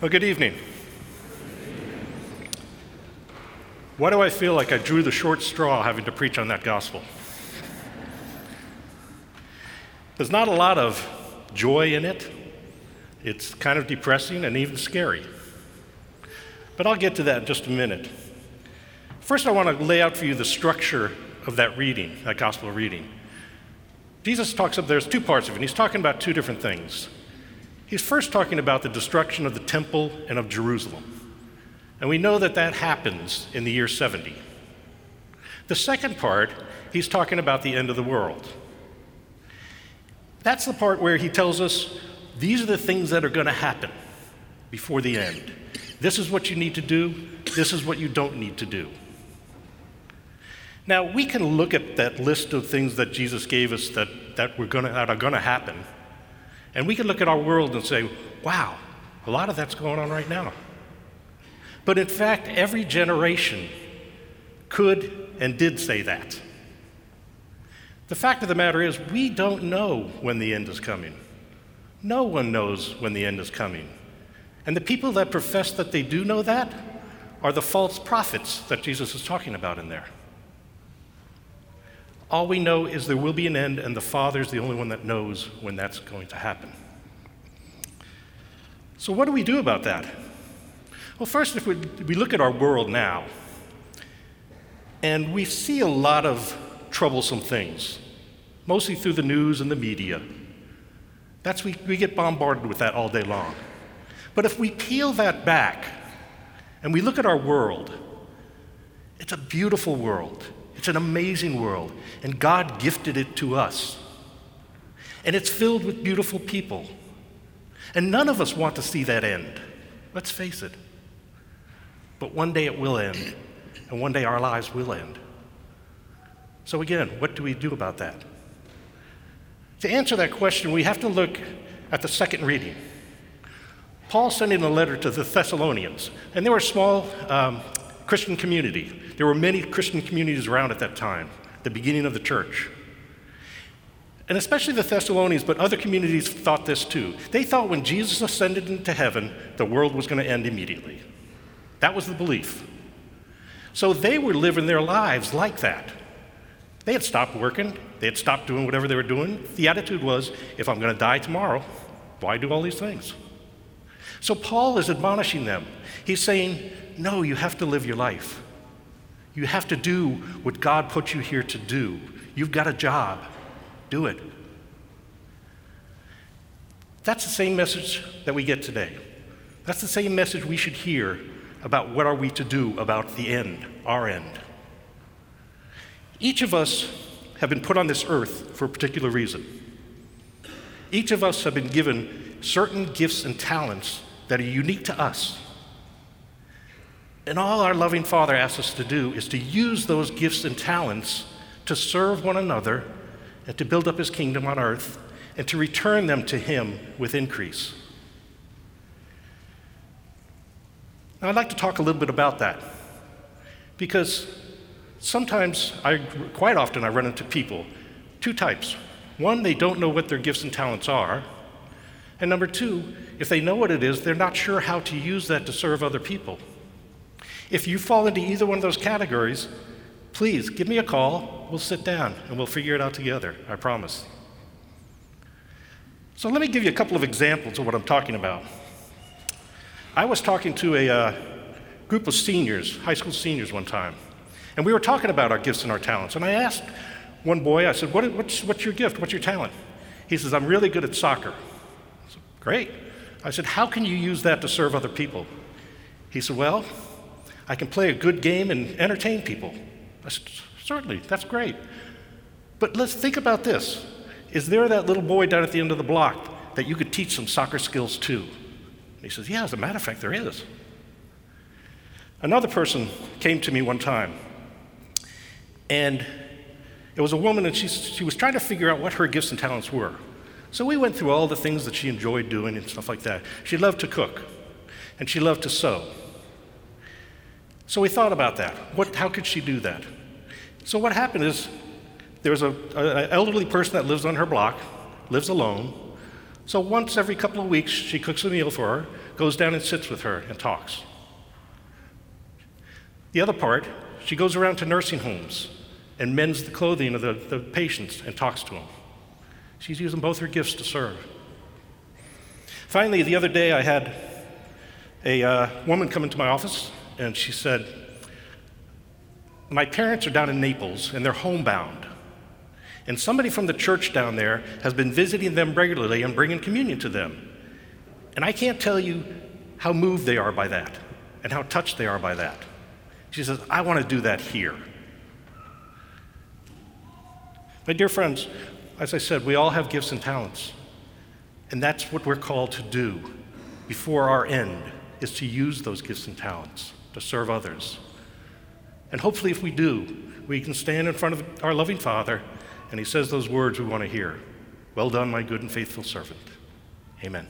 Well, good evening. Why do I feel like I drew the short straw having to preach on that gospel? There's not a lot of joy in it. It's kind of depressing and even scary. But I'll get to that in just a minute. First, I want to lay out for you the structure of that reading, that gospel reading. Jesus talks of there's two parts of it. He's talking about two different things. He's first talking about the destruction of the temple and of Jerusalem. And we know that that happens in the year 70. The second part, he's talking about the end of the world. That's the part where he tells us these are the things that are going to happen before the end. This is what you need to do, this is what you don't need to do. Now, we can look at that list of things that Jesus gave us that, that, we're gonna, that are going to happen, and we can look at our world and say, wow, a lot of that's going on right now. But in fact, every generation could and did say that. The fact of the matter is, we don't know when the end is coming. No one knows when the end is coming. And the people that profess that they do know that are the false prophets that Jesus is talking about in there. All we know is there will be an end, and the Father's the only one that knows when that's going to happen. So, what do we do about that? Well, first, if we, we look at our world now, and we see a lot of troublesome things, mostly through the news and the media. That's we, we get bombarded with that all day long. But if we peel that back and we look at our world, it's a beautiful world. It's an amazing world, and God gifted it to us. And it's filled with beautiful people. And none of us want to see that end. Let's face it. But one day it will end, and one day our lives will end. So, again, what do we do about that? To answer that question, we have to look at the second reading. Paul sending a letter to the Thessalonians, and they were a small um, Christian community. There were many Christian communities around at that time, the beginning of the church. And especially the Thessalonians, but other communities thought this too. They thought when Jesus ascended into heaven, the world was going to end immediately. That was the belief. So they were living their lives like that. They had stopped working, they had stopped doing whatever they were doing. The attitude was if I'm going to die tomorrow, why do all these things? So Paul is admonishing them. He's saying, No, you have to live your life. You have to do what God put you here to do. You've got a job, do it. That's the same message that we get today. That's the same message we should hear about what are we to do about the end, our end. Each of us have been put on this earth for a particular reason. Each of us have been given certain gifts and talents that are unique to us. And all our loving Father asks us to do is to use those gifts and talents to serve one another and to build up His kingdom on earth and to return them to Him with increase. Now, I'd like to talk a little bit about that because sometimes, I, quite often, I run into people, two types. One, they don't know what their gifts and talents are. And number two, if they know what it is, they're not sure how to use that to serve other people. If you fall into either one of those categories, please give me a call. We'll sit down and we'll figure it out together, I promise. So, let me give you a couple of examples of what I'm talking about. I was talking to a uh, group of seniors, high school seniors, one time. And we were talking about our gifts and our talents. And I asked one boy, I said, what, what's, what's your gift? What's your talent? He says, I'm really good at soccer. Great. I said, How can you use that to serve other people? He said, Well, I can play a good game and entertain people. I said, Certainly, that's great. But let's think about this. Is there that little boy down at the end of the block that you could teach some soccer skills to? he says, Yeah, as a matter of fact, there is. Another person came to me one time and it was a woman, and she, she was trying to figure out what her gifts and talents were. So we went through all the things that she enjoyed doing and stuff like that. She loved to cook, and she loved to sew. So we thought about that. What, how could she do that? So what happened is there was an elderly person that lives on her block, lives alone. So once every couple of weeks, she cooks a meal for her, goes down and sits with her and talks. The other part, she goes around to nursing homes and mends the clothing of the, the patients and talks to them. She's using both her gifts to serve. Finally, the other day, I had a uh, woman come into my office and she said, My parents are down in Naples and they're homebound. And somebody from the church down there has been visiting them regularly and bringing communion to them. And I can't tell you how moved they are by that and how touched they are by that. She says, I want to do that here. My dear friends, as I said, we all have gifts and talents. And that's what we're called to do before our end, is to use those gifts and talents to serve others. And hopefully, if we do, we can stand in front of our loving Father and He says those words we want to hear Well done, my good and faithful servant. Amen.